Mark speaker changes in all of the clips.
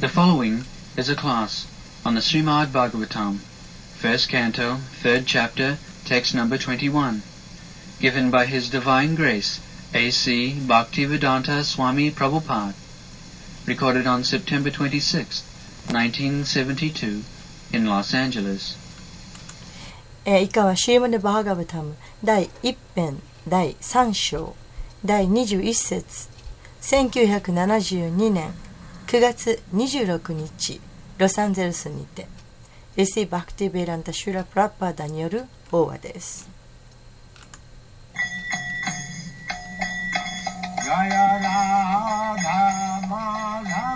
Speaker 1: The following is a class on the Srimad Bhagavatam, first canto, third chapter, text number 21, given by His Divine Grace, A.C. Bhaktivedanta Swami Prabhupada, recorded on September 26, 1972, in Los Angeles.
Speaker 2: 以下はシーマンのバハガヴァタム第一篇第三章第二十一節1972年9月26日ロサンゼルスにてエセ・バクティ・ベランタ・シュラ・プラッパーダによる法話です。
Speaker 3: ガヤラダマラ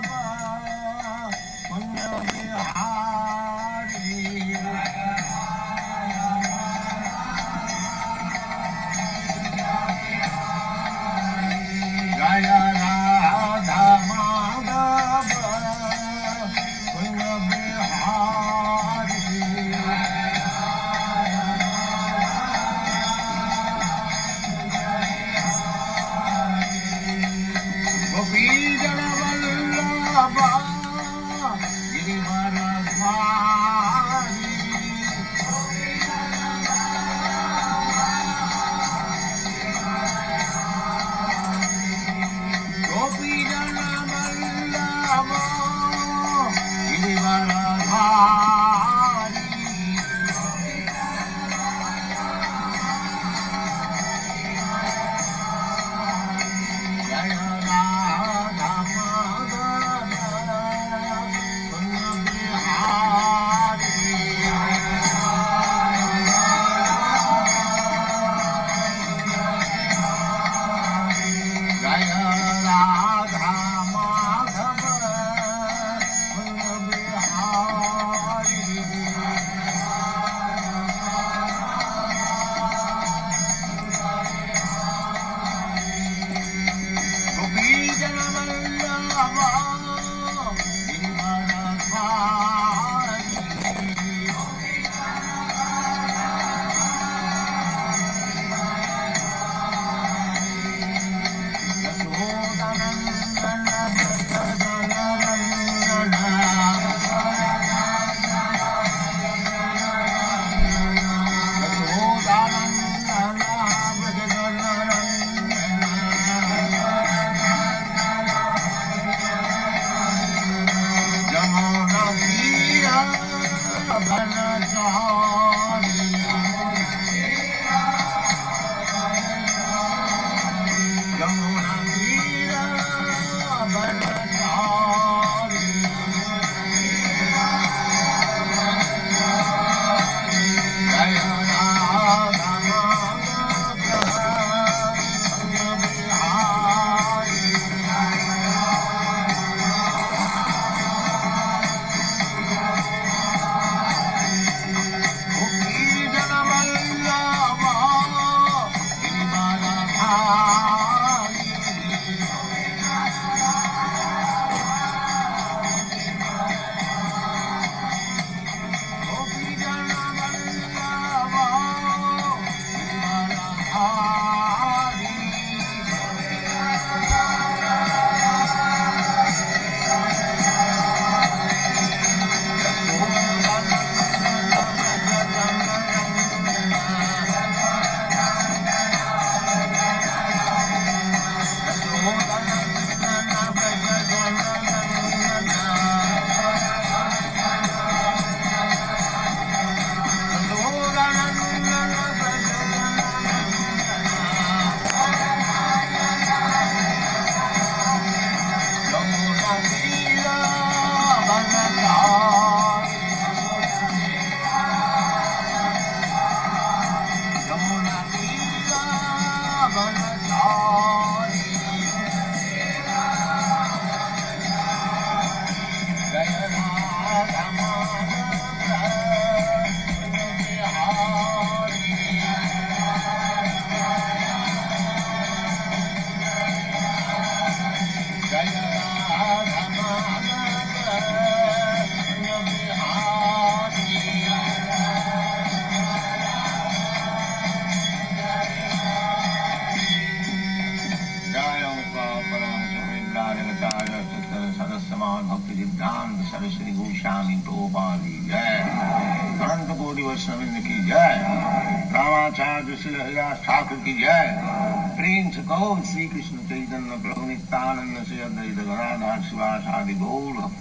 Speaker 3: शिवान आदि गौर भक्त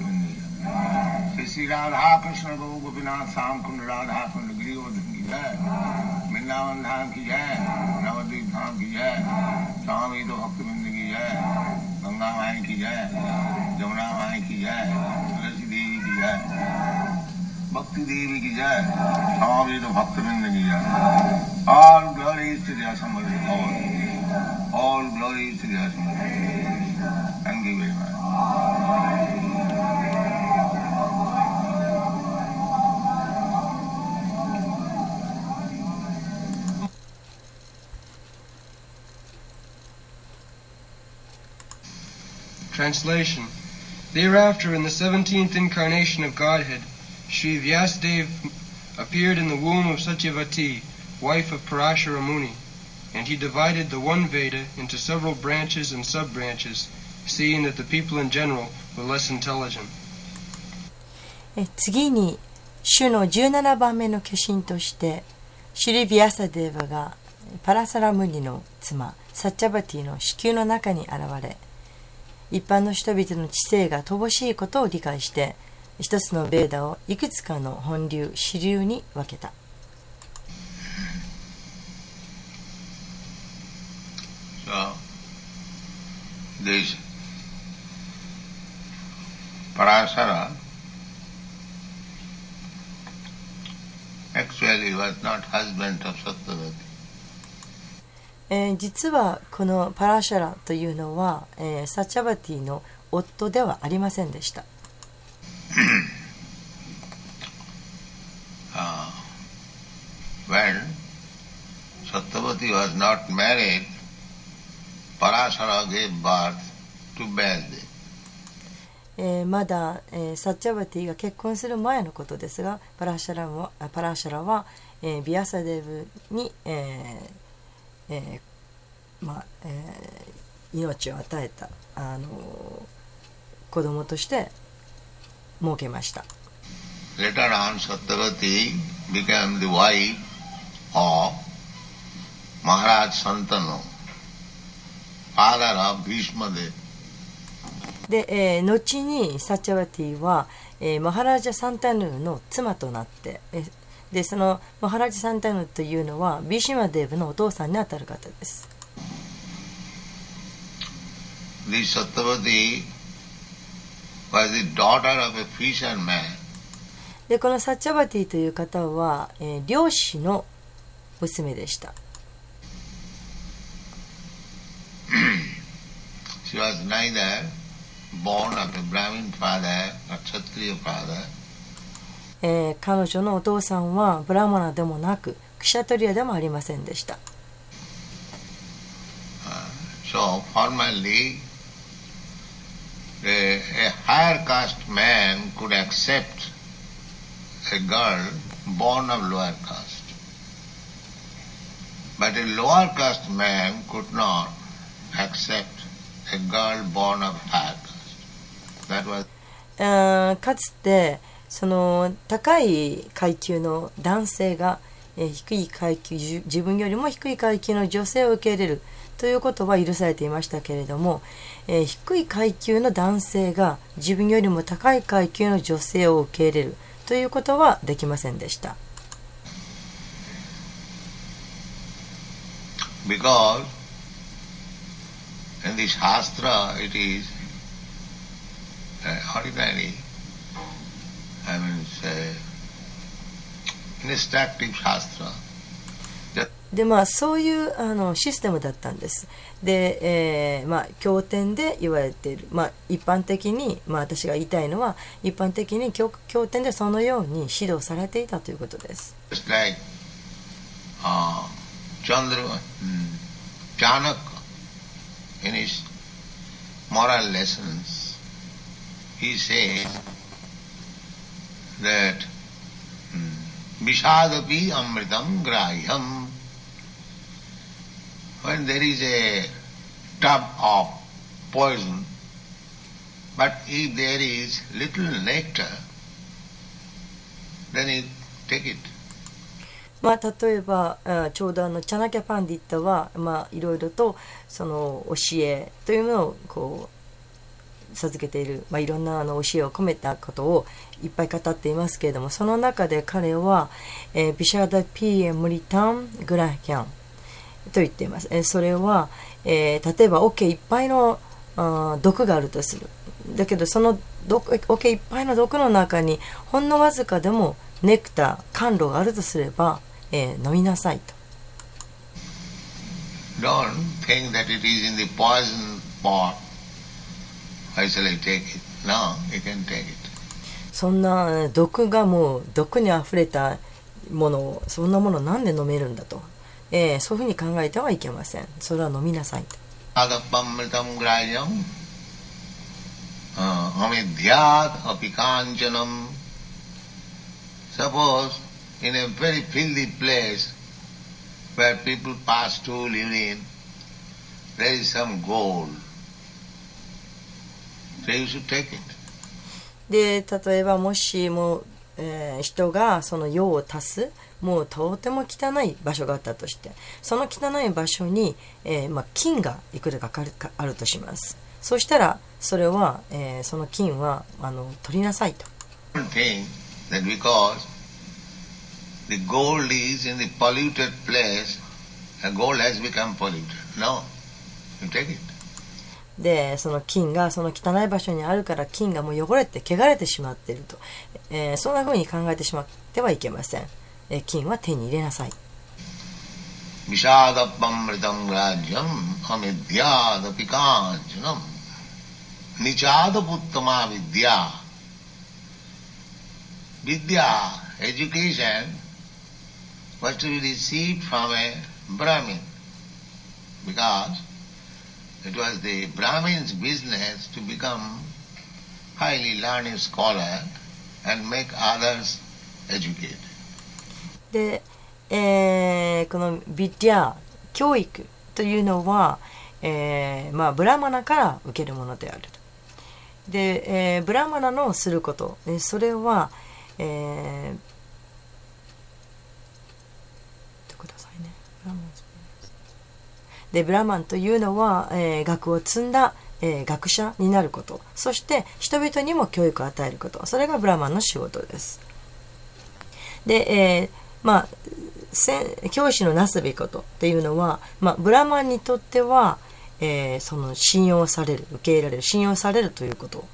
Speaker 3: श्री राधा कृष्ण गौ गोपीनाथ श्याम कुंड राधा कुंड गिरिवर्धन की जय वृंदावन धाम की जय नवदीप धाम की जय स्वामी तो भक्त बिंद की जय गंगा माई की जय जमुना माई की जय तुलसी देवी की जय भक्ति देवी की जय स्वामी तो भक्त बिंद की जय all glory Shri Assam all glory Shri Assam தங்கி விடுவார்
Speaker 4: Translation Thereafter, in the seventeenth incarnation of Godhead, Sri Vyasadeva appeared in the womb of Satyavati, wife of Parashara Muni. And he divided the one Veda into several branches and sub-branches, seeing that the people in general were less intelligent.
Speaker 2: 次に主の17番目の化身としてシリビアサデーバがパラサラムニの妻サッチャバティの子宮の中に現れ一般の人々の知性が乏しいことを理解して一つのベーダをいくつかの本流支流に分けた
Speaker 3: So, this Parasara actually was not husband of Satyavati.
Speaker 2: えー実はこのパラシャラというのは、えーサチャバティの夫ではありませんでした。
Speaker 3: Uh, when Satyavati was not married, Parasara gave birth to Baldev.
Speaker 2: えーまだ、えーサッチャバティが結婚する前のことですがパラシャラはあパラシャラは、えービアサデブに、えーえーまあえー命を与えた、あのー子供として設けました。
Speaker 3: Later on, Satyavati became the wife of Maharaj Santanu, father of Bhishma Dev.
Speaker 2: で、えー後にサッチャバティは、えーマハラジャ・サンタヌーの妻となって、えーでそのマハラジャ・サンタヌーというのはビシマデーブのお父さんにあたる方です。
Speaker 3: This Satyavati was the daughter of a fisherman.
Speaker 2: でこのサッチャバティという方は、えー漁師の娘でした。
Speaker 3: She was neither born of a Brahmin father or Kshatriya father.
Speaker 2: えー彼女のお父さんはブラマナでもなくクシャトリアでもありませんでした。
Speaker 3: So formally, a, a higher caste man could accept a girl born of lower caste. But a lower caste man could not accept a girl born of higher caste. That was
Speaker 2: えーかつてその高い階級の男性が、えー低い階級自分よりも低い階級の女性を受け入れるということは許されていましたけれども、えー低い階級の男性が自分よりも高い階級の女性を受け入れるということはできませんでした。
Speaker 3: because
Speaker 2: でまあ、そういうあのシステムだったんです。で、えーまあ、経典で言われている、まあ、一般的に、まあ、私が言いたいのは、一般的に経,典でそのように指導されていたということです。
Speaker 3: In his moral lessons, he says that mm, Vishadapi Amritam Grahyam. When there is a tub of poison But if there is little nectar, then you take it.
Speaker 2: まあ、例えばちょうどあのチャナキャパンディッタは、まあ、いろいろとその教えというのをこう授けている、まあ、いろんなあの教えを込めたことをいっぱい語っていますけれどもその中で彼は、えービシャダピエムリタングラキャンと言っています。えーそれは、えー例えば桶いっぱいのあ毒があるとする。だけどその毒桶いっぱいの毒の中にほんのわずかでもネクター、甘露があるとすれば、え、飲みなさいと。そんな毒がもう毒にあれたものをそんなものなんで飲めるんだと、え、そういうふうに考えてはいけません。それは飲みなさいと。
Speaker 3: アダパムタムグライアム in a very filthy place where people pass to live in, there is some gold. So you should take it.
Speaker 2: で例えばもしもう、えー人がその用を足すもうとても汚い場所があったとしてその汚い場所に、えーまあ、金がいくらかかるかあるとしますそしたらそれは、えーその金はあの取りなさいと
Speaker 3: Don't think that because the gold is in the polluted place, the gold has become polluted. No. You take it.
Speaker 2: でその金がその汚い場所にあるから金がもう汚れて汚れてしまっていると、えーそんな風に考えてしまってはいけません、えー金は手に入れなさい
Speaker 3: vidya. Vidya, education, was to be received from a Brahmin because it was the Brahmin's business to become highly learned scholar and make others educated.
Speaker 2: で、えーこのビディア教育というのは、えーまあ、ブラマナから受けるものであるとで、えーブラマナのすることえーそれは、えーちょっとくださいねブラマンでブラマンというのは、えー学を積んだ、えー学者になること。そして人々にも教育を与えること。それがブラマンの仕事です。で、えーまあ教師のなすべきこと。っていうのは、まあ、ブラマンにとっては、えーその信用される受け入れられる信用されるということ、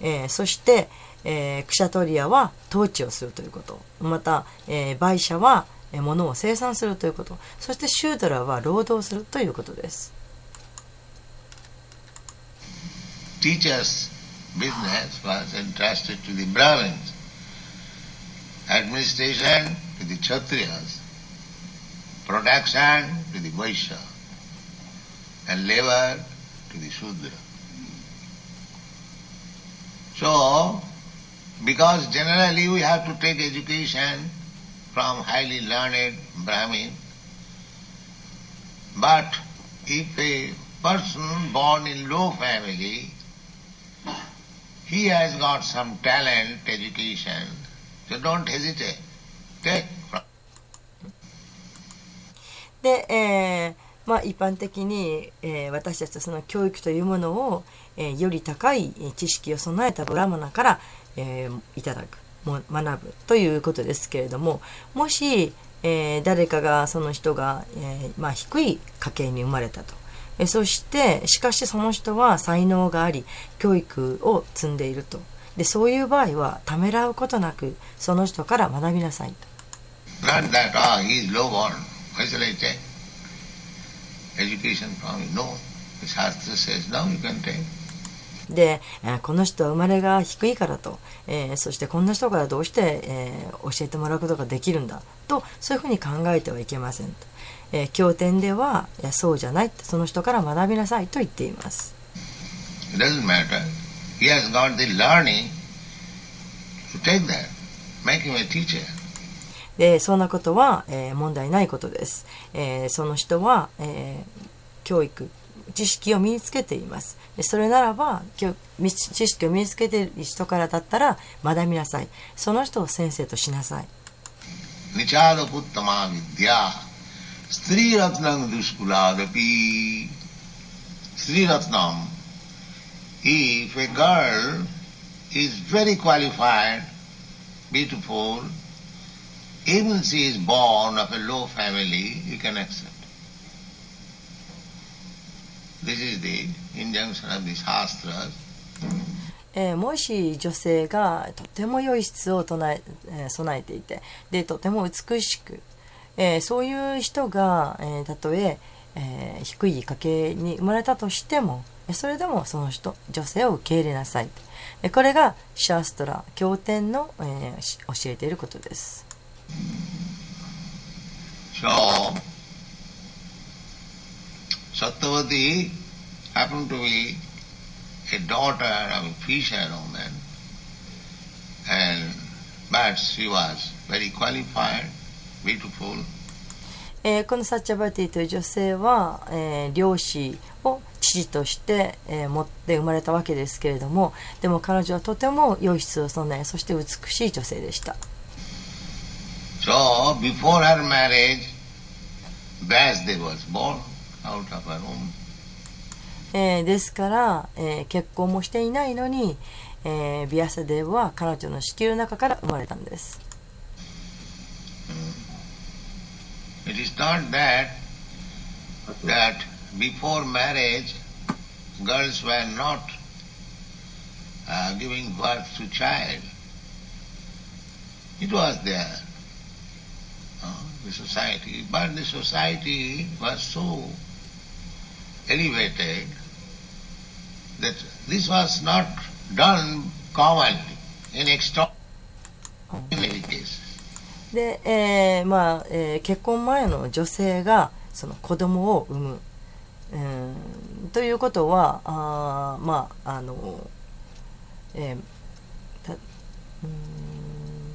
Speaker 2: えーそして、えークシャトリアは統治をするということ。また、えー、売者はえー物を生産するということそしてシュードラは労働するということです
Speaker 3: teacher's business was entrusted to the Brahmins, administration to the Kshatriyas, production to the Vaishya, and labor to the Shudra. So, because generally we have to take education from highly learned Brahmin, but if a person born in low family he has got some talent, education, so don't hesitate. Take from
Speaker 2: で、えーまあ、一般的に、えー私たちはその教育というものを、えーより高い知識を備えたブラマナから、えーいただく学ぶということですけれどももし、えー誰かがその人が、えーまあ、低い家系に生まれたと。えそしてしかしその人は才能があり教育を積んでいるとでそういう場合はためらうことなくその人から学びなさいとで、えーこの人は生まれが低いからと、えーそしてこんな人からどうして、えー教えてもらうことができるんだとそういうふうに考えてはいけませんと、えー経典ではいやそうじゃないその人から学びなさいと言っています
Speaker 3: It doesn't matter. He has got the learning to take that. Make him a teacher.
Speaker 2: でそんなことは、えー問題ないことです、えーその人は、えー教育知識を身につけています。それならば、知識を身につけている人からだったら学びなさい。その人を先生としなさい。
Speaker 3: Sri Ratnam, if a girl is very qualified, beautiful, even she is born of a low family, you can accept.
Speaker 2: えーもし女性がとても良い質を唱ええー備えていてでとても美しく、えーそういう人が、えーたとええー低い家系に生まれたとしてもえーそれでもその人女性を受け入れなさいえーこれがシャーストラ経典の、えーし教えていることです。
Speaker 3: So, Satyavati happened to be a daughter of a fisherwoman, and but she was very qualified, beautiful,
Speaker 2: えーこのサッチャバティという女性は、えー漁師を父として、えー持って生まれたわけですけれどもでも彼女はとても良い質を備えそして美しい女性でした。
Speaker 3: So, before her marriage, Vyasdev was born
Speaker 2: えーですから、えー結婚もしていないのに、えービアサデーブは彼女の子宮の中から生まれたんです。
Speaker 3: It is not that that before marriage girls were not uh, giving birth to child. It was there, uh, the society, but the society was so elevated that this was not done commonly in extraordinary cases.
Speaker 2: で、えーまあえー結婚前の女性がその子供を産む、うん、ということはあまああの、えーたうん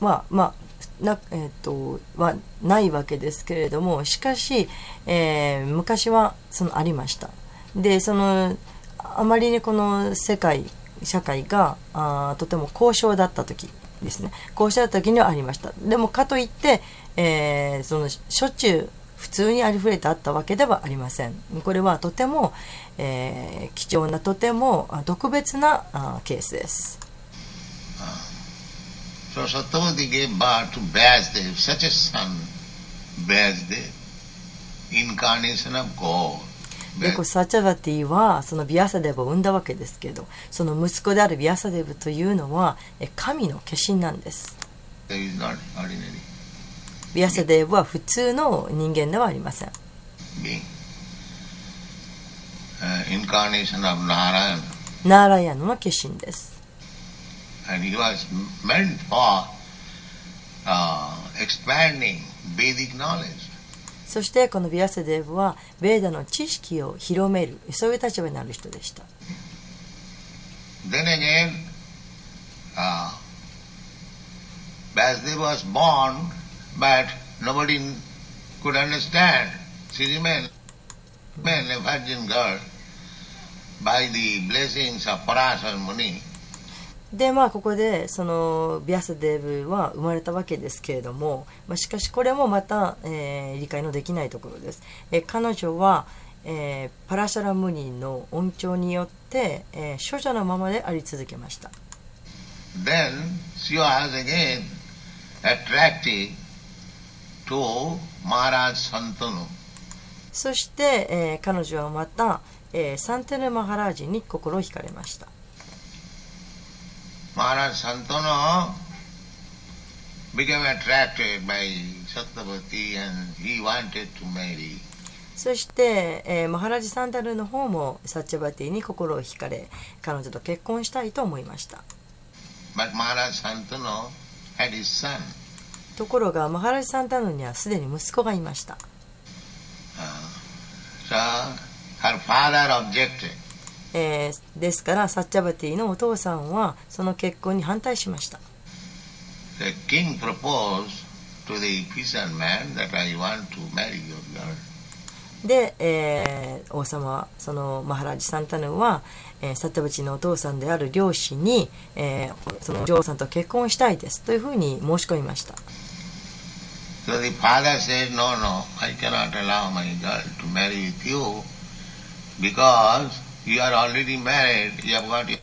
Speaker 2: まあまあなえっ、とはないわけですけれどもしかし、えー昔はそのありました。でそのあまりにこの世界社会があとても高尚だった時ですね。高尚だった時にはありました。でもかといって、えーそのしょっちゅう普通にありふれてあったわけではありません。これはとても、えー貴重なとても特別なあケースです。
Speaker 3: So Satavati gave birth to Vyasdev, such a son, ゴ
Speaker 2: でこサチャバティはそのビアサデブを生んだわけですけどその息子であるビアサデブというのは神の化身なんですビアサデブは普通の人間ではありませんナーラヤンの化身です
Speaker 3: And he was meant for uh, expanding Vedic knowledge.
Speaker 2: そしてこのビアサデブはベーダの知識を広めるそういう立場になる人でした
Speaker 3: Then again, uh, Vyasdev was born, but nobody could understand. She remained, remained a virgin girl by the blessings of Parasar Muni.
Speaker 2: でまあここでそのビアサデブは生まれたわけですけれども、まあ、しかしこれもまた、えー理解のできないところです、えー彼女は、えーパラシャラムニの恩寵によって、えー処女のままであり続けました。
Speaker 3: Then she was again attracted to Maharaj Santanu.
Speaker 2: そして、えー彼女はまた、えーサンテヌ・マハラージに心を惹かれました
Speaker 3: Maharaj Santanu became attracted by Satyavati and he wanted to marry.
Speaker 2: そして、えーマハラジサンタルの方もサッチャバティに心を惹かれ彼女と結婚したいと思いました
Speaker 3: But Maharaj Santanu had his son.
Speaker 2: ところがマハラジサンタルにはすでに息子がいました
Speaker 3: So her father objected.
Speaker 2: えーですからサッチャバティのお父さんはその結婚に反対しました
Speaker 3: The king proposed to the fisherman that I want to marry your girl.
Speaker 2: で、えー王様はそのマハラジ・サンタヌは、えーサッタバチのお父さんである漁師に、えーそのお嬢さんと結婚したいですというふうに申し込みました
Speaker 3: So the father said, No, no, I cannot allow my girl to marry with you because you are already married, you have got your.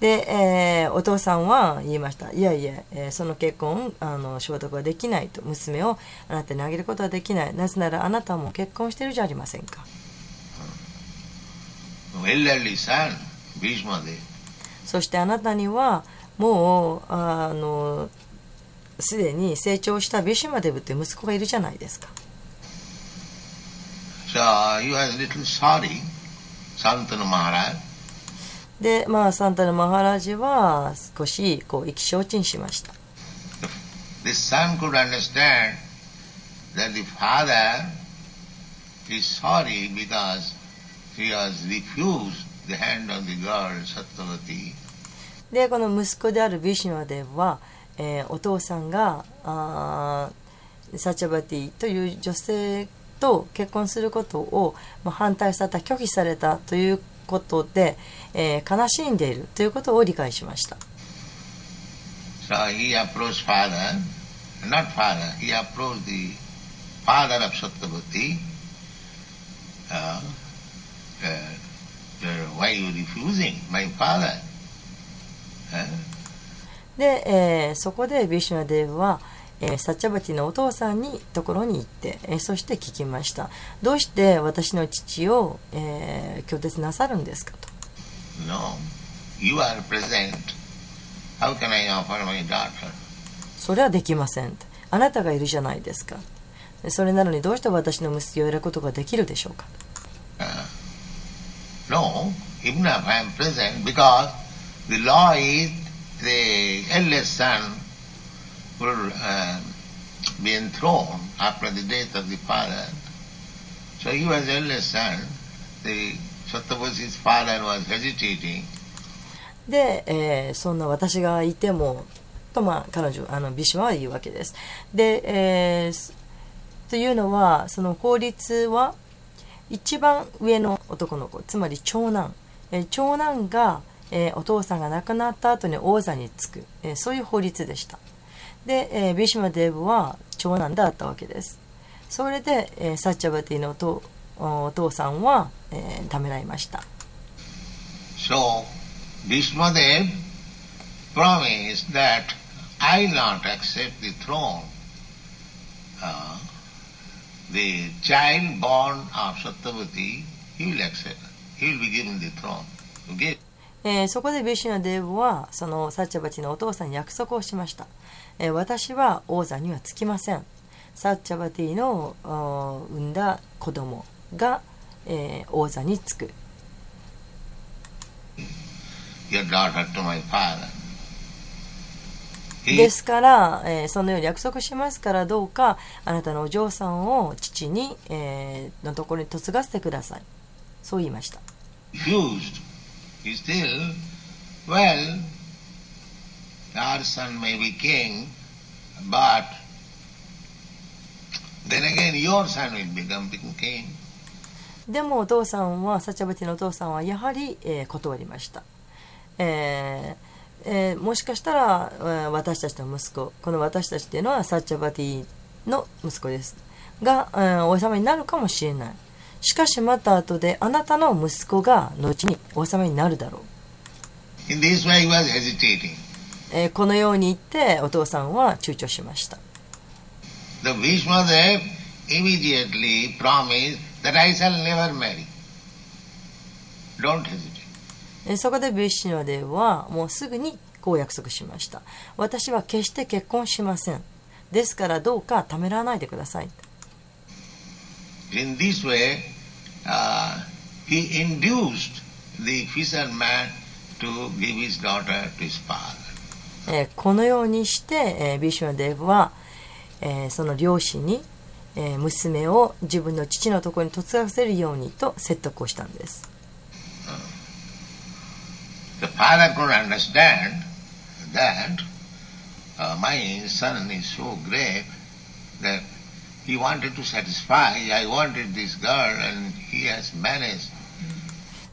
Speaker 2: で、えーお父さんは言いました。いやいや、えーその結婚、あの、承諾はできないと。娘をあなたにあげることはできない。なぜならあなたはもう結婚してるじゃありませんか。
Speaker 3: elderly son, Bhishma Dev.
Speaker 2: そしてあなたには、もう、あの、すでに成長したビシュマデブという息子がいるじゃないですか。
Speaker 3: So you had a little sorry, Santana
Speaker 2: で、まあ、サンタナ・マハラジは少しこう意気消沈しました。で、この息子であるビシュナデは、えー、お父さんがあサチャバティという女性がと結婚することを、まあ、反対された拒否されたということで、えー悲しんでいるということを理解しました
Speaker 3: So he approached father, not father, he approached the father of Satyavati. Uh, uh, uh, why you refusing my father? Uh,
Speaker 2: で、えーそこでビシュマデブは、えーサチャバティのお父さんにところに行って、えーそして聞きました。どうして私の父を、えー拒絶なさるんですかと。
Speaker 3: No, you are present. How can I offer my daughter?
Speaker 2: それはできませんあなたがいるじゃないですか。それなのにどうして私の娘を得ることができるでしょうか。
Speaker 3: No, even if I am present, because the law is the eldest son will uh, be enthroned after the death of the father. So he was eldest son. The Satyavasi's father was hesitating.
Speaker 2: で、えーそんな私がいてもとまあ彼女あのビシュマは言うわけですで、えーというのはその法律は一番上の男の子つまり長男、えー長男が、えーお父さんが亡くなった後に王座につく、えーそういう法律でしたで、えービシュマデーブは長男だったわけですそれで、えーサッチャバティのお父お父さんは、えーためらいました
Speaker 3: So Bhishmadev promised that I will not accept the throne. Uh, the child born of Satyavati, he will accept. He will be given the throne. Okay?
Speaker 2: えーそこでビシュナデーブはそのサッチャバチのお父さんに約束をしました、えー私は王座にはつきませんサッチャバティの産んだ子供が、えー王座につく
Speaker 3: Your daughter to my father. He,
Speaker 2: ですから、えーそのように約束しますからどうかあなたのお嬢さんを父に、えーのところに嫁がせてくださいそう言いました
Speaker 3: refused. He still, well, our son may be king, but then again your son will become king.
Speaker 2: でもお父さんはサチャバティのお父さんはやはり、えー断りました、えーえーもしかしたら、えー私たちの息子この私たちっていうのはサチャバティの息子ですが、えー王様になるかもしれない。しかしまた後であなたの息子が後に王様になるだろう、えーこのように言ってお父さんは躊躇しました
Speaker 3: The Bhishmadev immediately promised that I shall never marry. Don't hesitate.
Speaker 2: えーそこでビシュナデーはもうすぐにこう約束しました私は決して結婚しませんですからどうかためらわないでください
Speaker 3: In this way, uh, he induced the fisherman to give his daughter to his father.
Speaker 2: え、このようにして、えー、ビシュナデーブは、え、その両親に、え、娘を自分の父のところに嫁がせるようにと説得をしたんです。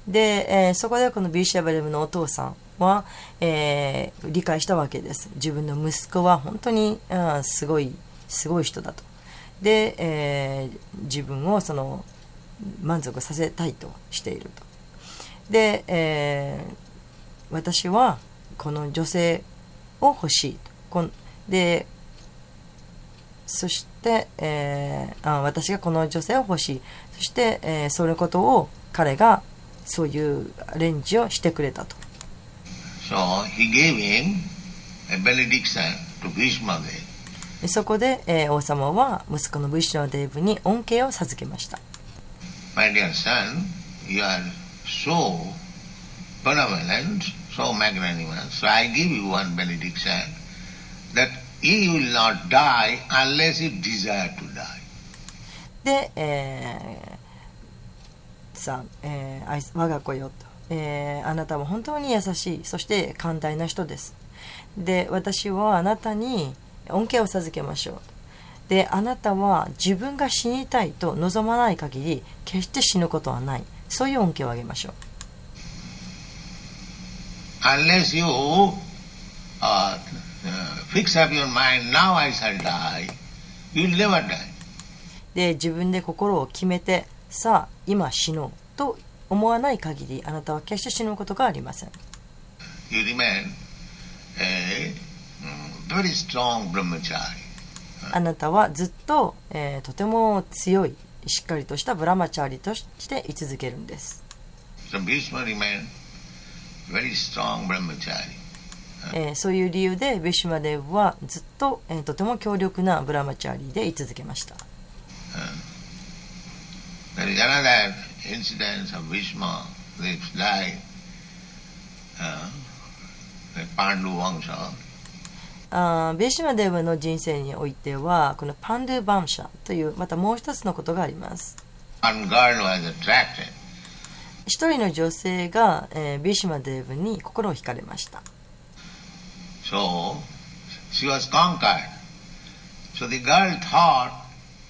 Speaker 2: で、え、そこでこのビシュナデーブのお父さんは、えー理解したわけです。自分の息子は本当に、うんすごいすごい人だと。で、えー自分をその満足させたいとしていると。で、えー私はこの女性を欲しいと。こんでそして、えーあ私がこの女性を欲しい。そして、えーそのことを彼がそういうアレンジをしてくれたと。そこで、王様は息子のブッシュナデーブに恩恵を授けました。で、え、さあ、え、我が子よと。えーあなたは本当に優しいそして寛大な人です。で私はあなたに恩恵を授けましょう。であなたは自分が死にたいと望まない限り決して死ぬことはない。そういう恩恵をあげましょう。
Speaker 3: Unless you uh, uh, fix up your mind, now I shall die, you will never die.
Speaker 2: で自分で心を決めてさあ今死のうと思わない限りあなたは決して死ぬことがありません
Speaker 3: You remain a mm, very strong brahmachari.
Speaker 2: あなたはずっと、えーとても強いしっかりとしたブラマチャーリとして居続けるんです
Speaker 3: So Bhishma remained very strong brahmachari.
Speaker 2: えーそういう理由でビシュマデブはずっと、えーとても強力なブラマチャーリーで居続けました
Speaker 3: There is another incident of Bhishma, this life, uh, the Pandu Vangsha.
Speaker 2: あービシュマデブの人生においてはこのパンドゥ・バムシャというまたもう一つのことがあります.一人の女性が、えービシュマデブに心を惹かれました
Speaker 3: So she was conquered. So the girl thought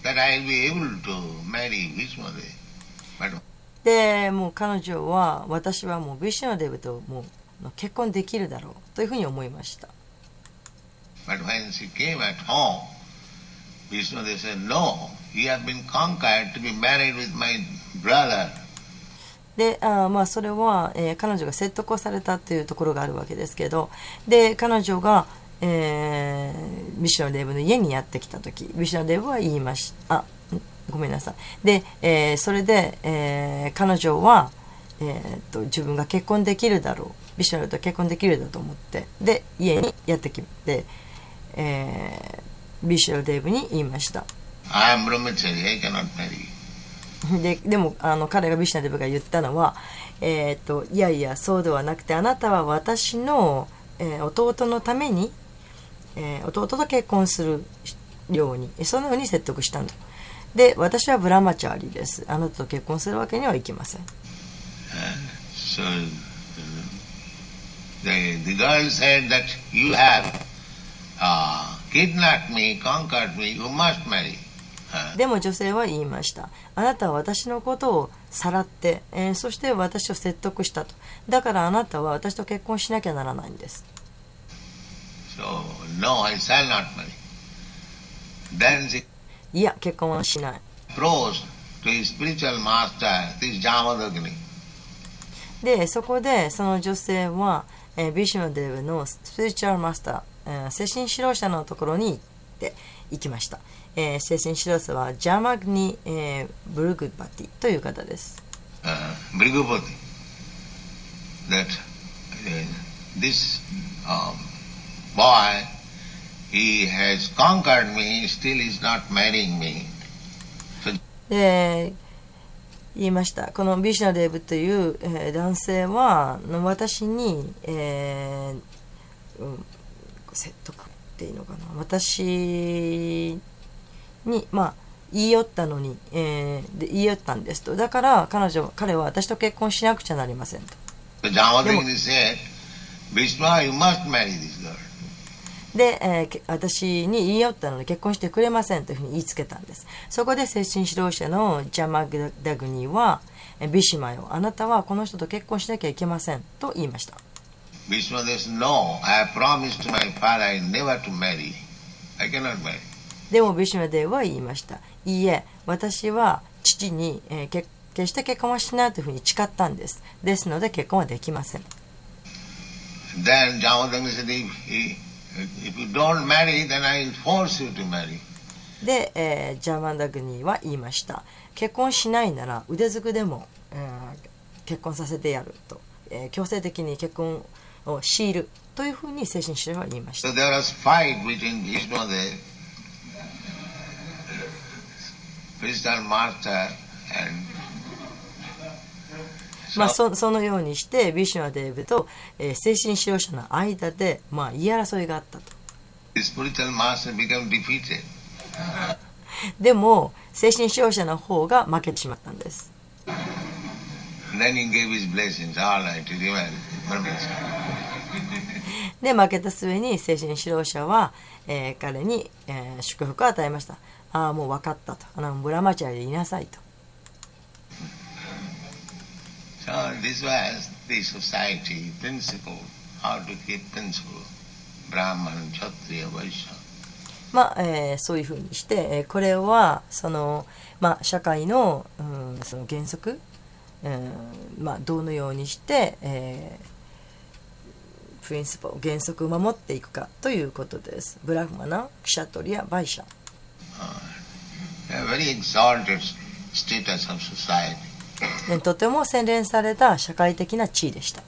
Speaker 3: that I will be able to marry Bhishma Dev. But
Speaker 2: でもう彼女は私はもうビシュマデブともう結婚できるだろうというふうに思いました。
Speaker 3: But when she came at home, Vishnu they said, No, you have been conquered to be married with my brother.
Speaker 2: であーまあそれは、えー彼女が説得をされたというところがあるわけですけどで彼女が、えービシュノデーブの家にやってきた時ビシュノデーブは言いました。あんごめんなさい。で、えーそれで、えー彼女は、えーっと自分が結婚できるだろう。ビシュノと結婚できるだと思って。で家にやってきて、えービシュノデーブに言いました。
Speaker 3: I am brahmachari, I cannot marry.
Speaker 2: ででもあの彼がビシュナデブが言ったのは、えー、といやいやそうではなくてあなたは私の、えー弟のために、えー弟と結婚するようにそのように説得したんだで私はブラマチャーリーですあなたと結婚するわけにはいきません
Speaker 3: So uh, the, the girl said that you have uh, kidnapped me, conquered me, you must marry. Uh,
Speaker 2: でも女性は言いましたあなたは私のことをさらって、えーそして私を説得したとだからあなたは私と結婚しなきゃならないんです
Speaker 3: so, no, I shall not marry. Then she
Speaker 2: いや結婚はしない.でそこでその女性は、えービシュマデーブのスピリチュアルマスター、えー精神指導者のところに行って行きました、えー精神指導者はジャマグニ、えーブルグバティという方です。
Speaker 3: Uh, Brigupati, that uh, this um, boy, he has conquered me, still is not marrying me.
Speaker 2: で言いましたこのビシュナデーブという、えー男性はの私に、えーうん説得っていいのかな私にまあ言い寄ったのに、えーで言い寄ったんですとだから彼女彼は私と結婚しなくちゃなりませんと
Speaker 3: Jamadagni said, Bhishma, you must marry this girl.
Speaker 2: で、えーけ私に言い寄ったので結婚してくれませんというふうに言いつけたんです。そこで精神指導者のジャマグダグニーは、えビシマよ、あなたはこの人と結婚しなきゃいけませんと言いました。
Speaker 3: Vishwadeva said, No, I promised my father never to marry. I cannot marry.
Speaker 2: でもビシュマデーは言いました。いいえ、私は父に、えーけ決して結婚はしないというふうに誓ったんです。ですので結婚はできません。
Speaker 3: Then
Speaker 2: で、えー、ジャーマンダグニーは言いました。結婚しないなら腕ずくでも、うん、結婚させてやると、えー、強制的に結婚を強いるというふうに精神師は言いました。まあ、そそのようにしてビシュナデーブと、えー精神指導者の間で、まあ、言い争いがあったと。
Speaker 3: the spiritual master became defeated.
Speaker 2: でも精神指導者の方が負けてしまったんです。
Speaker 3: Then he gave his blessings, all right, you remarry, permission.
Speaker 2: で負けた末に精神指導者は、えー彼に、えー祝福を与えました。ああもう分かったと。あのブラマチャリでいなさいと。
Speaker 3: So this was the society principle, how to keep principle, Brahman, Kshatriya, Vaishya.
Speaker 2: まあえーそういうふうにして、えーこれはその、まあ、社会の,、うん、その原則、うんまあ、どのようにして、えープリンシパル原則を守っていくかということです。ブラフマナ、クシャトリア、バイシャ。
Speaker 3: A
Speaker 2: とても洗練された社会的な地位でした。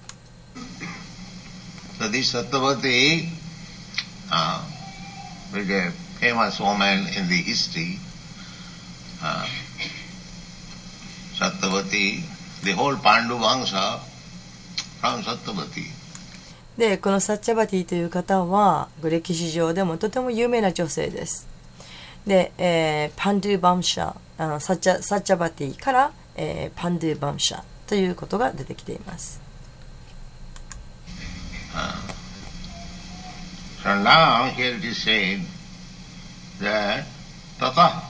Speaker 2: でこのサッチャバティという方は歴史上でもとても有名な女性です。で、えー、パンデゥ・バムシャ、あのサ,ッチャサッチャバティから、えーパンドゥバムシャということが出てきています。
Speaker 3: So now here it is said that Tata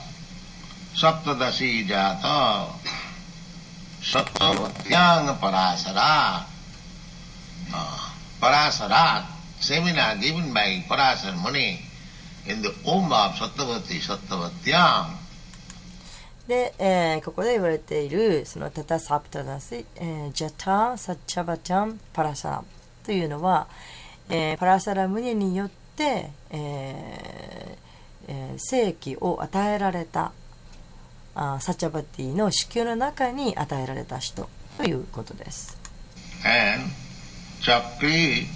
Speaker 3: Saptadasi Jata Saptavatyang Parasara Parasara seminar given by Parasar Muni in the womb of Sattavati Sattavatyam
Speaker 2: で、えーここで言われているそのタタサプタダシ、えージャタサッチャバチャンパラサラム。というのは、えーパラサラムニによって、えーえー生気を与えられたあサッチャバティの子宮の中に与えられた人。ということです。
Speaker 3: and Chakri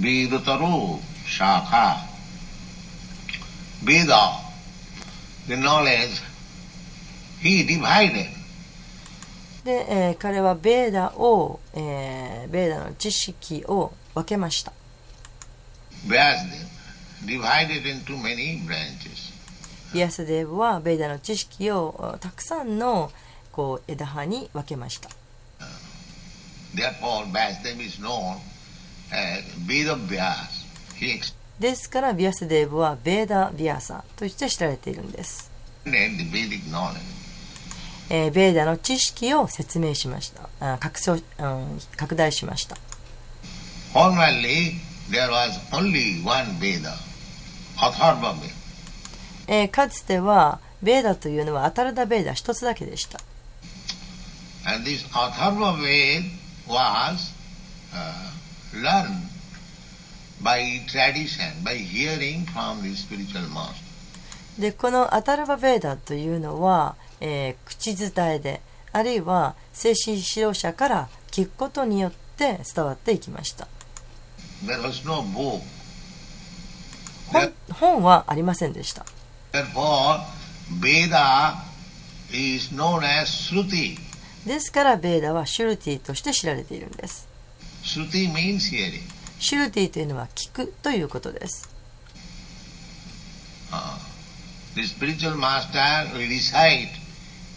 Speaker 3: Vedataru Shaka Veda, the knowledge, he divided.
Speaker 2: で、えー彼はベーダを、えーベーダの知識を分けました。ビアスデーブはベーダの知識をたくさんのこう枝葉に分けました。ですからビアスデーブはベーダ・ビアサとして知られているんです。
Speaker 3: extended the Vedic knowledge.
Speaker 2: えーベーダの知識を説明しました。あ拡張、うん拡大しました。
Speaker 3: Formerly, there was only one Veda, Atharva Veda.
Speaker 2: えーかつてはベーダというのはアタルダ・ベーダ一つだけでした。
Speaker 3: And this Atharva Ved was uh, learned by tradition, by hearing from the spiritual master.
Speaker 2: でこのアタルバ・ベーダというのは、えー、口伝えであるいは精神指導者から聞くことによって伝わっていきました。本,本はありませんでした。ですからベーダはシュルティとして知られているんです。シュルティというのは聞くということです、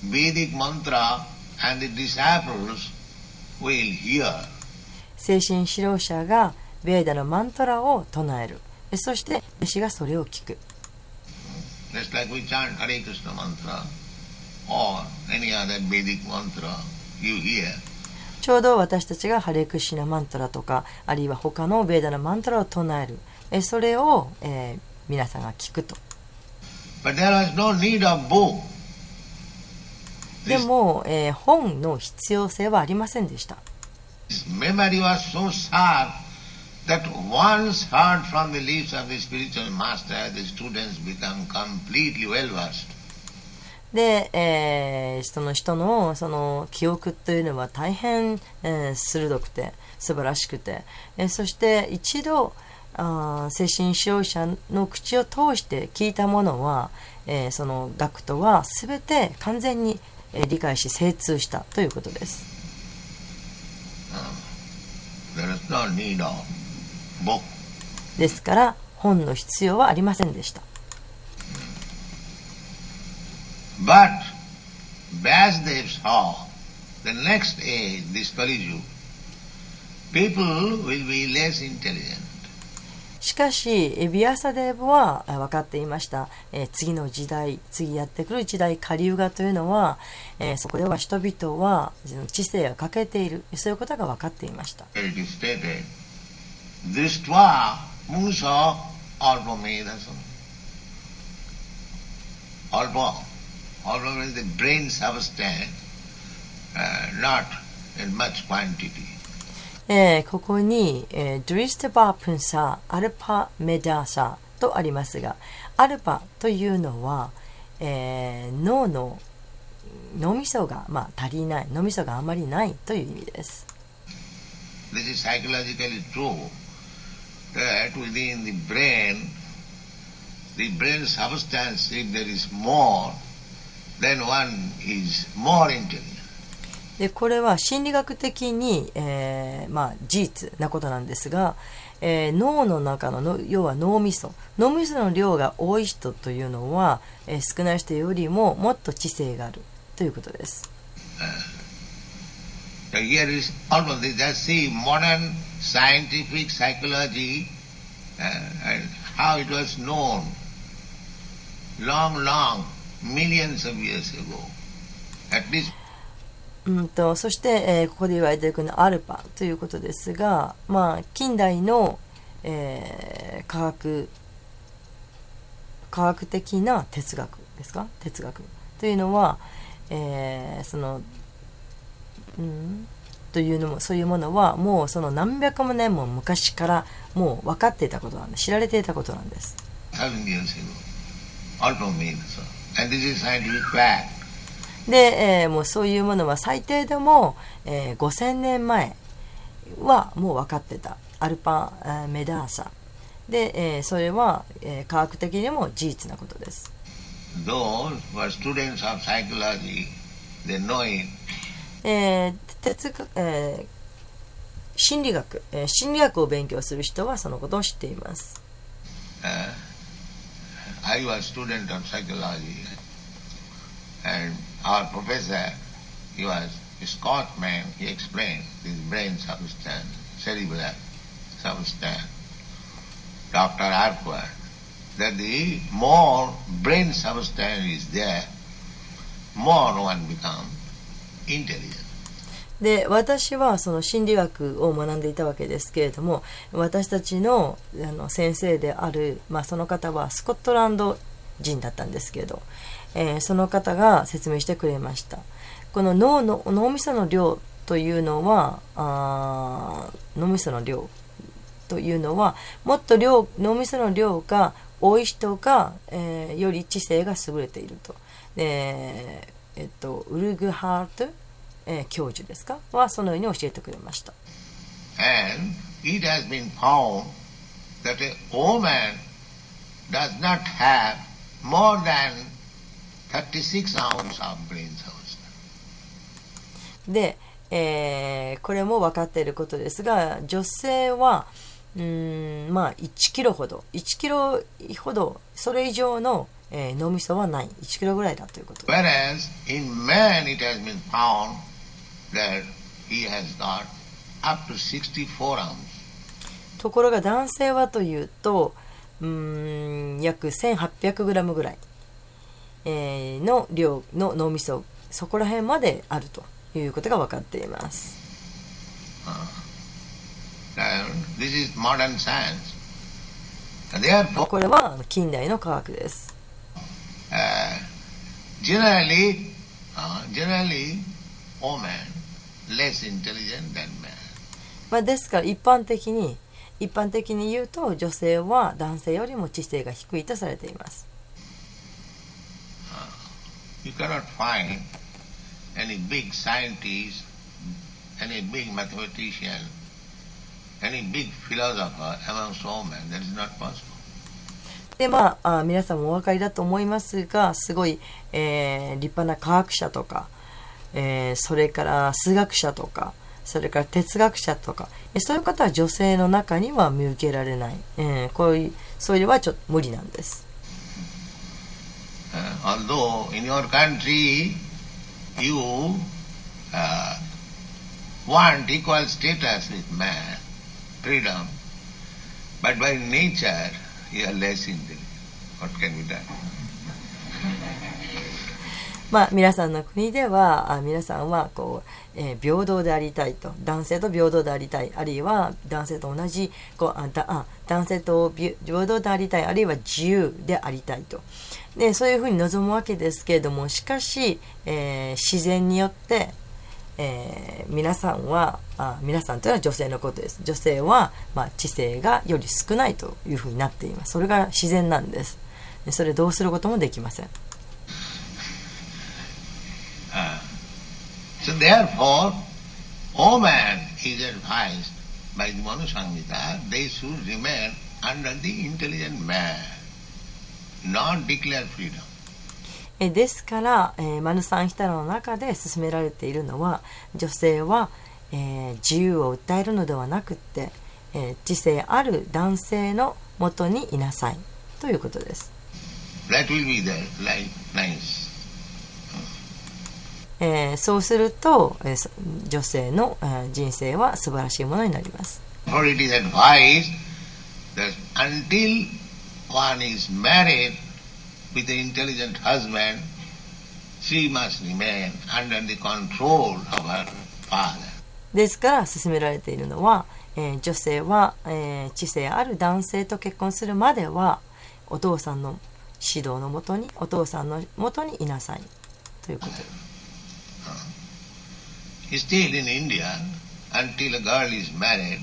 Speaker 3: Vedic mantra and the disciples will hear.
Speaker 2: 精神指導者がベーダのマントラを唱えるえそして弟子がそれを聞く
Speaker 3: Just like we chant Hare Krishna mantra or any other Vedic mantra you hear.
Speaker 2: ちょうど私たちがハレクシナマントラとかあるいは他のベーダのマントラを唱えるえそれを、えー皆さんが聞くと
Speaker 3: But there was no need of book.
Speaker 2: でも、えー、本の必要性はありませんでした。で、えーその人の、その記憶というのは大変、えー、鋭くて素晴らしくて、えー、そして一度あ精神使用者の口を通して聞いたものは、えー、その学徒は全て完全にえー、理解し精通したということです。ですから本の必要はありませんでした。
Speaker 3: People will be less intelligent.
Speaker 2: しかし、エビアサデーブは分かっていました。え、次の時代、次やってくる時代、カリウガというのは、え、そこでは人々は知性を欠けている、そういうことが分かっていました。
Speaker 3: Uh, not in much quantity.
Speaker 2: えーここに、えードリステバープンサー、アルパメダーサーとありますが、アルパというのは、えー脳の脳みそが、まあ、足りない、脳みそがあまりないという意味です。
Speaker 3: This is psychologically true that within the brain, the brain substance, if there is more, then one is more intelligent.
Speaker 2: でこれは心理学的に、えーまあ、事実なことなんですが、えー、脳の中の,の要は脳みそ脳みその量が多い人というのは、えー、少ない人よりももっと知性があるということです。
Speaker 3: At.
Speaker 2: うんとそして、えーここで言われているこのアルパということですが、まあ、近代の、えー科学科学的な哲学ですか？哲学というのは、えーそのうん？というのもそういうものはもうその何百万年も昔からもう分かっていたことなんです。知られていたことなんです。で、えーもうそういうものは最低でも、えー5000年前はもう分かってた。アルパえーメダーサ。で、えーそれは、えー科学的にも事実なことです。
Speaker 3: Those who are students of psychology, they know it.
Speaker 2: えー哲学、えー心理学、えー心理学を勉強する人はそのことを知っています。
Speaker 3: Uh, I was student of psychology, and our professor, he was a Scotsman. He explained this brain substance, cerebral substance, Dr. Arquard, that the more brain substance is there, more one becomes intelligent.
Speaker 2: で私はその心理学を学んでいたわけですけれども私たちのあの先生である、まあ、その方はスコットランド人だったんですけれど、えーその方が説明してくれましたこの脳の脳みその量というのはあ脳みその量というのはもっと量脳みその量が多い人が、えーより知性が優れていると。でえっと、ウルグハート、えー教授ですか？はそのように教えてくれました。
Speaker 3: And it has been found that a woman does not have more than
Speaker 2: で、えーこれも分かっていることですが女性はうーんまあ1キロほど。1キロほどそれ以上の、えー脳みそはない。1キロぐらいだということ。
Speaker 3: Whereas in man it has been found that he has got up to 64 ounces.
Speaker 2: ところが男性はというとうーん約 1800g ぐらい、えー、の量の脳みそそこら辺まであるということが分かっています。これは近代の科学です。ですから一般的に一般的に言うと女性は男性よりも知性が低いとされています。
Speaker 3: You cannot find any big scientist, any big mathematician, any big philosopher and so on That is not possible.
Speaker 2: でまあ、皆さんもお分かりだと思いますがすごい、え、立派な科学者とか、え、それから数学者とかそれから哲学者とかそういう方は女性の中には見受けられない、え、こういうそういうのはちょっと無理なんです。
Speaker 3: Although in your country you uh, want equal status with man, freedom, but by nature you are less intelligent. What can be done?
Speaker 2: まあ、皆さんの国ではあ皆さんはこう、えー平等でありたいと男性と平等でありたいあるいは男性と同じこうあだあ男性と平等でありたいあるいは自由でありたいとでそういうふうに望むわけですけれどもしかし、えー自然によって、えー皆さんはあ皆さんというのは女性のことです。女性は、まあ、知性がより少ないというふうになっています。それが自然なんです。でそれどうすることもできません。
Speaker 3: So therefore, woman is advised by the Manu Samhita, they should remain under the intelligent man.
Speaker 2: えですから、えーマヌサンヒタラの中で進められているのは女性は、えー自由を訴えるのではなくって、えー知性ある男性のもとにいなさい。ということです、
Speaker 3: That will be the life nice.
Speaker 2: えーそうすると、えーそ女性の、えー人生は素晴らしいものになります
Speaker 3: One is married with an intelligent husband, she must remain under the control of her father.
Speaker 2: ですから進められているのは、えー女性は、えー知性ある男性と結婚するまではお父さんの指導のもとにお父さんのもとにいなさいということです
Speaker 3: Still in India, until a girl is married,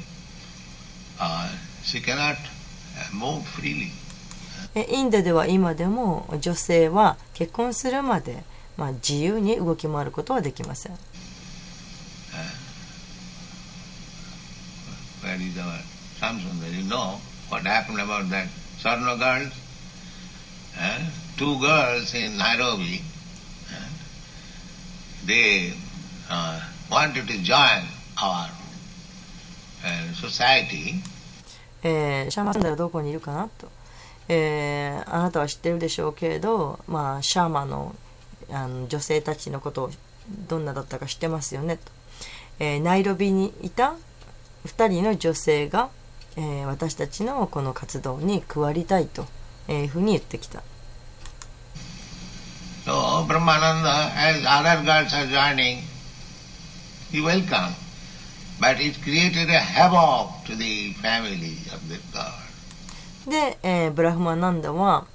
Speaker 3: uh, she cannot uh, move freely.
Speaker 2: インドでは今でも女性は結婚するまで、まあ、自由に動き回ることはできません。シャマサンダルどこにいるかなと。えーあなたは知ってるでしょうけれど、まあ、シャーマのあの女性たちのことをどんなだったか知ってますよねと、えーナイロビにいた2人の女性が、えー私たちのこの活動に加わりたいというふうに言ってきた
Speaker 3: So Brahmananda, as other girls are joining, he welcomed. But it created a havoc to the family of that girl.
Speaker 2: で、えーブラフマナンダは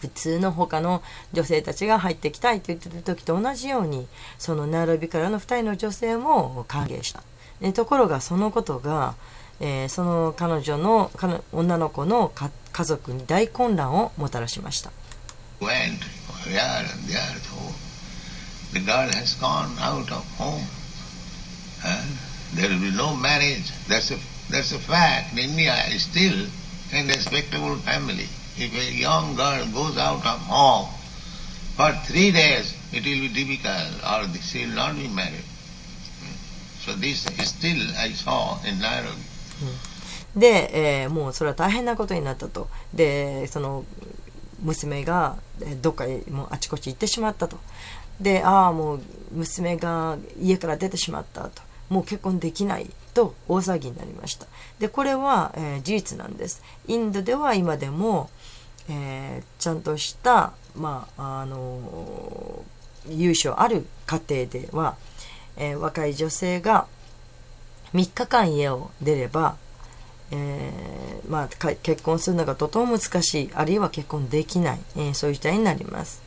Speaker 2: 普通の他の女性たちが入ってきたいと言ってる時と同じようにそのナイロビからの2人の女性も歓迎した、ねところがそのことが、えーその彼女の彼女の子の家族に大混乱をもたらしました
Speaker 3: Went here and there. So the girl has gone out of home. And there will be no marriage. That's a, that's a fact. India is still and respectable family. If a young girl goes out of home for three days, it will be difficult or she will not be married. So this is still I saw in Nairobi.
Speaker 2: で、えーもうそれは大変なことになったとでその娘がどっかへもうあちこち行ってしまったとでああもう娘が家から出てしまったともう結婚できないと大騒ぎになりました。でこれは、えー、事実なんです。インドでは今でも、えー、ちゃんとした、まああの優勝ある家庭では、えー若い女性が3日間家を出れば、えーまあ、結婚するのがとても難しいあるいは結婚できない、えそういう時代になります、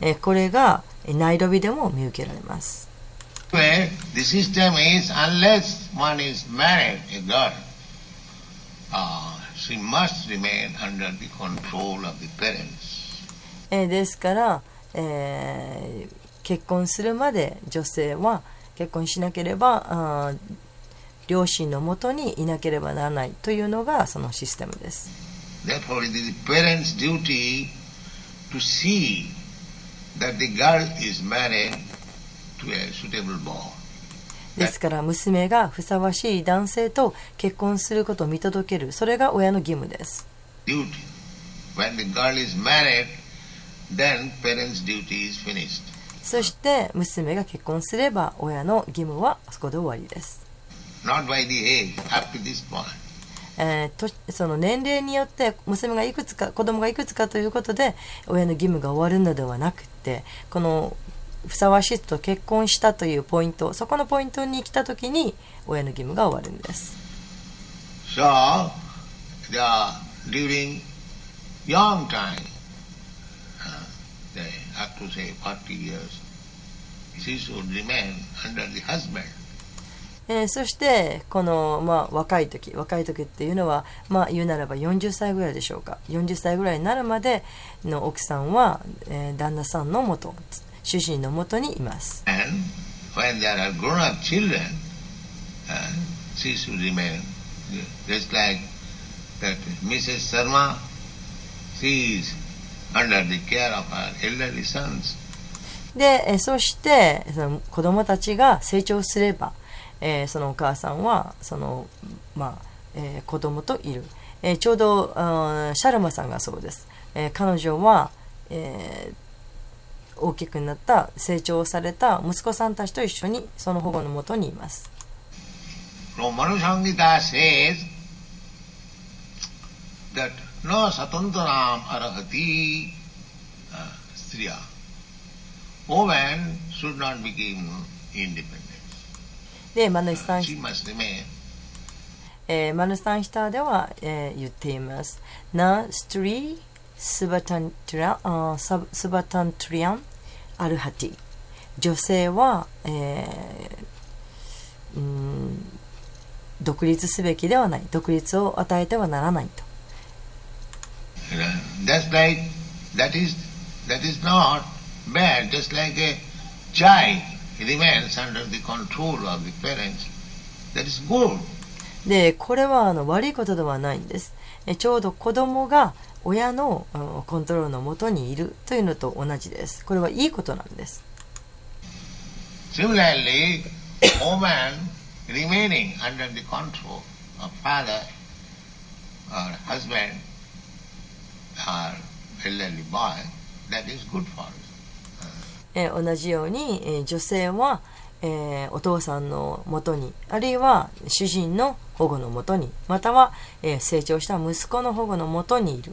Speaker 2: えこれがナイロビでも見受けられます。
Speaker 3: Anyway, the system is unless one is married, a girl, uh, she must remain under the control of the parents.
Speaker 2: えーですから、えー結婚するまで女性は結婚しなければあー両親のもとにいなければならないというのがそのシステムです。
Speaker 3: Therefore, it is the parents' duty to see that the girl is married to a suitable boy.
Speaker 2: ですから娘がふさわしい男性と結婚することを見届ける。それが親の義務です。そして娘が結婚すれば親の義務はそこで終わりです。その年齢によって娘がいくつか子供がいくつかということで親の義務が終わるのではなくてこのふさわしい人と結婚したというポイントそこのポイントに来た時に親の義務が終わるんです。
Speaker 3: So, the, during young time, uh, they have to say 40 years, she should remain under the husband.
Speaker 2: えーそしてこの、まあ、若い時若い時っていうのは、まあ、言うならば40歳ぐらいでしょうか40歳ぐらいになるまでの奥さんは、えー旦那さんのもと主人のもとにいます。でそしてその子供たちが成長すれば、え、そのお母さんはその、まあえ、子供といる、え、ちょうどシャルマさんがそうです、え、彼女は、え、大きくなった成長された息子さんたちと一緒にその保護のもとにいます。で、マヌスタンヒター、では、えー、言っています。スバタントリアンサスバタントリアンアルハティ女性は、えーうーん独立すべきではない独立を与えてはならないと
Speaker 3: That's like that is that is not bad. Just like a child remains under the control of the parents. That is good.
Speaker 2: でこれはあの悪いことではないんですえちょうど子供が親のうんコントロールのもとにいるというのと同じです。これはいいことなんです。
Speaker 3: Similarly, woman remaining under the control of father or husband or elderly boy, that is good for us.
Speaker 2: えー同じように、えー女性は、えーお父さんのもとにあるいは主人の保護のもとにまたは、えー成長した息子の保護のもとにいる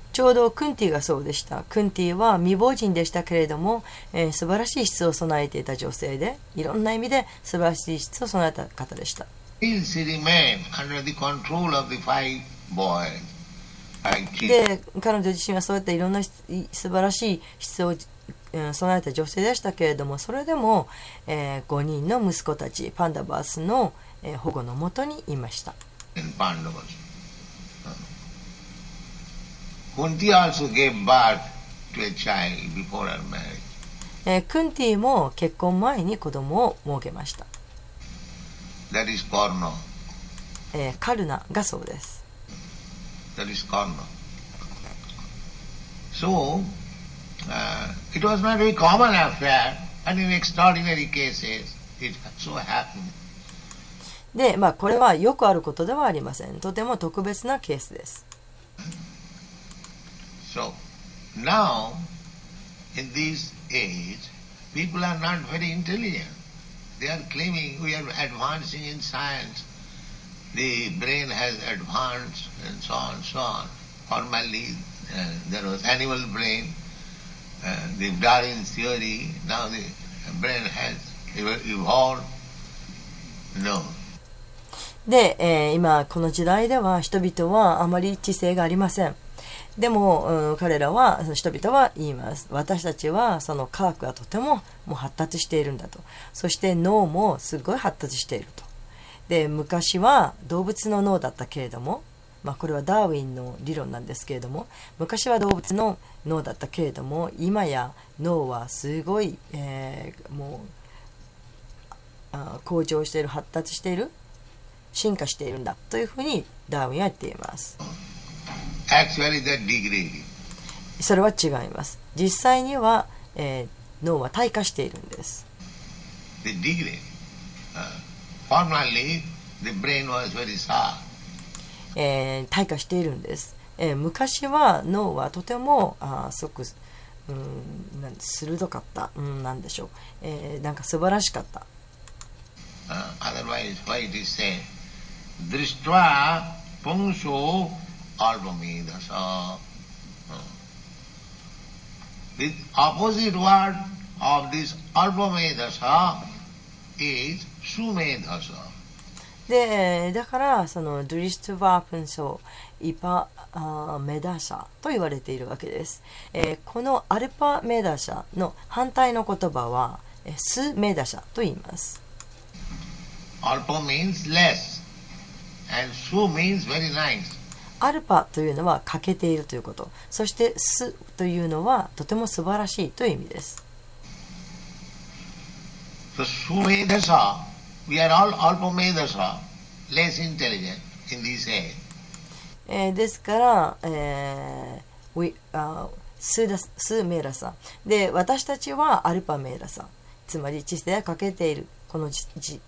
Speaker 2: ちょうどクンティがそうでしたクンティは未亡人でしたけれども、えー素晴らしい質を備えていた女性でいろんな意味で素晴らしい質を備えた方でした.で彼女自身はそうやっていろんな素晴らしい質を、うん備えた女性でしたけれどもそれでも、え5人の息子たちパンダバースの、えー保護のもとにいました.
Speaker 3: Kunti also gave birth to a child before her marriage.
Speaker 2: えークンティも結婚前に子供を設けました、
Speaker 3: That is Karna.
Speaker 2: えーカルナがそうです
Speaker 3: That is Karna. So, uh, it was not a common affair, and in extraordinary cases, it so happened.
Speaker 2: で、まあ、これはよくあることではありません。とても特別なケースです。
Speaker 3: So, now, in this age, people are not very intelligent. They are claiming we are advancing in science. The brain has advanced and so on, so on. Formerly, uh, there was animal brain, uh, the Darwin theory. Now the brain has ev- evolved. No.
Speaker 2: で、えー今この時代では人々はあまり知性がありません。 でも、うん彼らは人々は言います。私たちはその科学がとてももう発達しているんだと。そして脳もすごい発達していると。で、昔は動物の脳だったけれども、まあこれはダーウィンの理論なんですけれども、昔は動物の脳だったけれども、今や脳はすごい、えーもう向上している、発達している進化しているんだというふうにダーウィンは言っています。それは違います。実際には、えー、脳は退化しているんです。退化しているんです。えー、昔は脳はとてもあすごく、うん、なん鋭かった、うん、なんでしょう、えー、なんか素晴らしかった。
Speaker 3: ああ otherwise, why it is said, opposite word
Speaker 2: でだからそのドゥリスメダシャと言われているわけです、え、このアルパメダシャの反対の言葉は、え、スメダシャと言います。
Speaker 3: アルパ means less and スー means very
Speaker 2: アルパというのは欠けているということ。そしてスというのはとても素晴らしいという意味です。
Speaker 3: Sumedasa, we are all Alpamedasa, less intelligent in this age.
Speaker 2: えーですから、えー、ウィあースダスメーラさ。んで私たちはアルパメーラさ。んつまり知性が欠けている。このじじ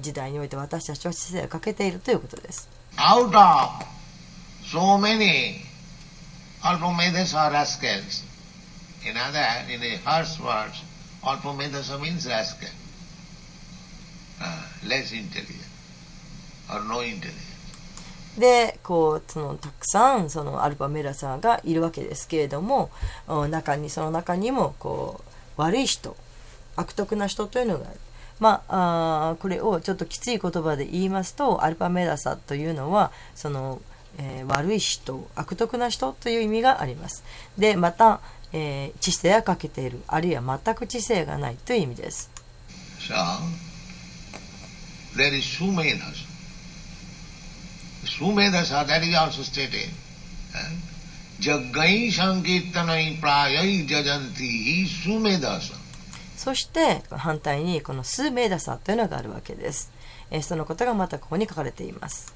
Speaker 2: 時代において私たちは知性が欠けているということです。
Speaker 3: Out of so many Alpamedasa rascals, in other, in the first words, Alpamedasa means rascal, uh, less intelligent, or no intelligence.
Speaker 2: でこうそのたくさんそのアルパメラさんがいるわけですけれども中にその中にもこう悪い人悪徳な人というのがある。まあ、あこれをちょっときつい言葉で言いますとアルパメラサというのはその、えー悪い人悪徳な人という意味がありますでまた、えー知性が欠けているあるいは全く知性がないという意味です
Speaker 3: So, there is Sumedasa. Sumedasa, that is also stated. Jagai Sankirtanai Prayai Jajanti Sumedasa.
Speaker 2: そして反対にこのスメーダサというのがあるわけです、えーそのことがまたここに書かれています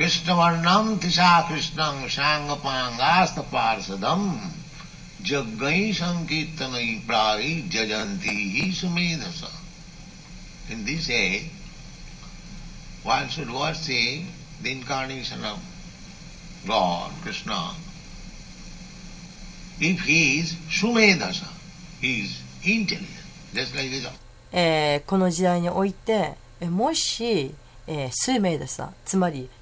Speaker 3: Krishnavarnam Tisha Krishnam Sangapangasta Parsadam Jagai Sankirtanai Prayai Jajanti Sumedasa. In this age, one should worship the incarnation of God, Krishna. If he is Sumedasa, he is intelligent, just like this.
Speaker 2: えーこの時代において、えーもし、えー、数名でさつまり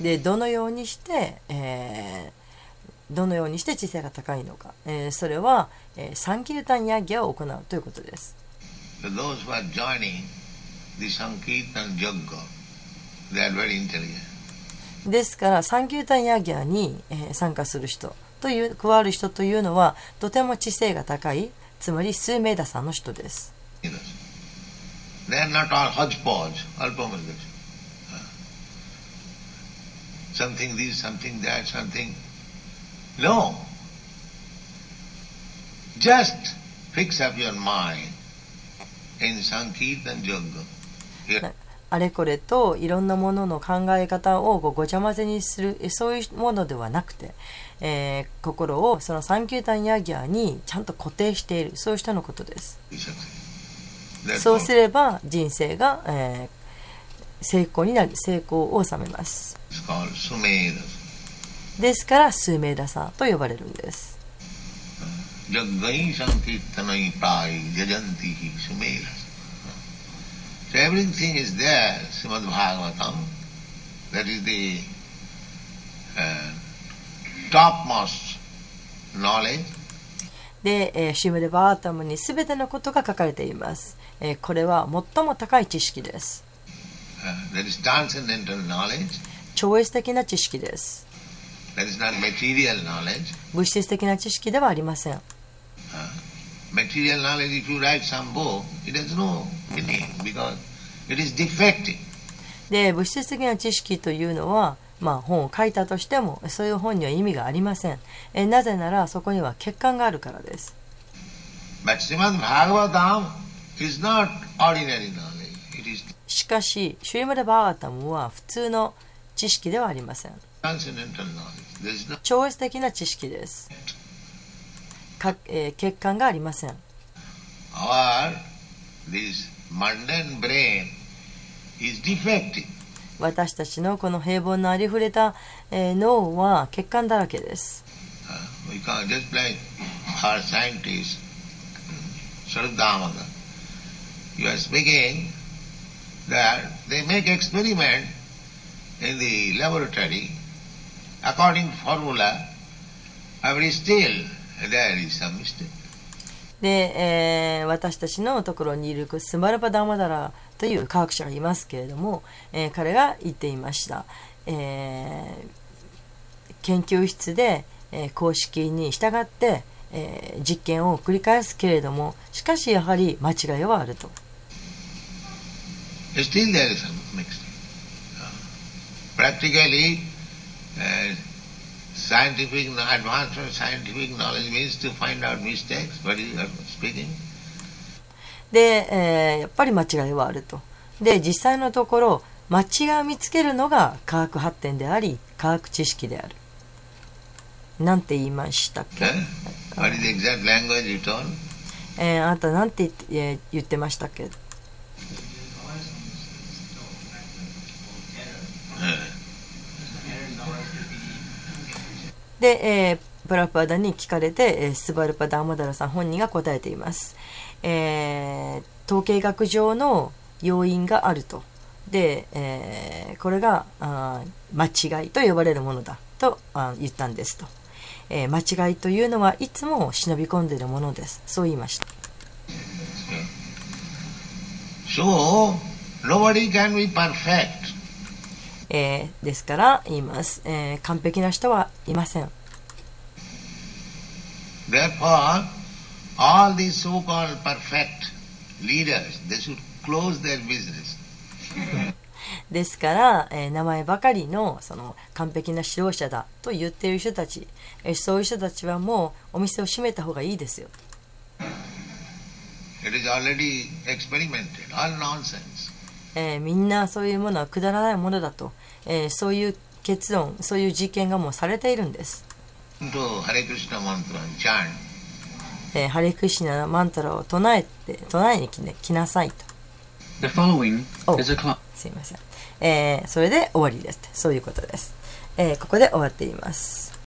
Speaker 2: でどのようにして、えーどのようにして知性が高いのか、えーそれは、えーサンキルタンヤギャを行うということです
Speaker 3: So those who are joining the Sankirtan Jagga, they are very intelligent.
Speaker 2: ですからサンキュータンヤギャに、えー参加する人という加わる人というのはとても知性が高いつまり数名打さんの人です
Speaker 3: They are not all hodgepodge, alpamargas. Something this, something that, something. No. Just fix up your mind in Sankirtan Yoga.
Speaker 2: あれこれといろんなものの考え方をごちゃ混ぜにするえそういうものではなくて、えー心をそのサンキュータンヤギャにちゃんと固定しているそういう人のことです。そうすれば人生が、えー成功になる成功を収めます。ですからスーメイダサと呼ばれるんです。で、えー、シムデバータムにすべてのことが書かれています、えー、これは最も高い知識です。超越的な知識です。物質的な知識ではありません。で物質的な知識というのは、まあ、本を書いたとしてもそういう本には意味がありません。なぜならそこには欠陥があるからです。しかしシュリマダ・バーガタムは普通の知識ではありません。超越的な知識です。か、えー欠陥がありません.私たちのこの平凡なありふれた、えー脳は欠陥だらけです。
Speaker 3: Uh, that they make experiment in the laboratory according formula, but still there is some mistake.
Speaker 2: で、えー私たちのところにいるスマルパ・ダマダラという科学者がいますけれども、えー彼が言っていました、えー研究室で、えー公式に従って、えー実験を繰り返すけれどもしかしやはり間違いはあると。
Speaker 3: Still there is some. Uh, Practically, uh, scientific, advanced scientific knowledge means to find out mistakes, what you are speaking.
Speaker 2: で、えーやっぱり間違いはあるとで実際のところ間違いを見つけるのが科学発展であり科学知識であるなんて言いましたっけ
Speaker 3: Huh? What is the exact language you told?
Speaker 2: えーあなたなんて言って,、えー言ってましたっけ
Speaker 3: Uh,
Speaker 2: で、えープラパダに聞かれて、えースバルパダーマダラさん本人が答えています、えー統計学上の要因があると。で、えーこれがあ間違いと呼ばれるものだとあ言ったんですと、えー間違いというのはいつも忍び込んでいるものです。そう言いました。
Speaker 3: So, nobody can be perfect.
Speaker 2: えーですから言います、えー完璧な人はいません
Speaker 3: Therefore, all these so-called perfect leaders, they should close their business.
Speaker 2: ですから、えー名前ばかりのその完璧な指導者だと言っている人たち、えーそういう人たちはもうお店を閉めた方がいいですよ。
Speaker 3: It is already experimented, all nonsense.
Speaker 2: えーみんなそういうものはくだらないものだと、えーそういう結論、そういう実験がもうされているんです。
Speaker 3: To Hare Krishna mantra and chant.
Speaker 2: えーハレクシナのマントラを唱えて、唱えに来,、ね、来なさいと。
Speaker 1: The following
Speaker 2: Oh.
Speaker 1: is a.
Speaker 2: すいません。えーそれで終わりです。そういうことです。えーここで終わっています。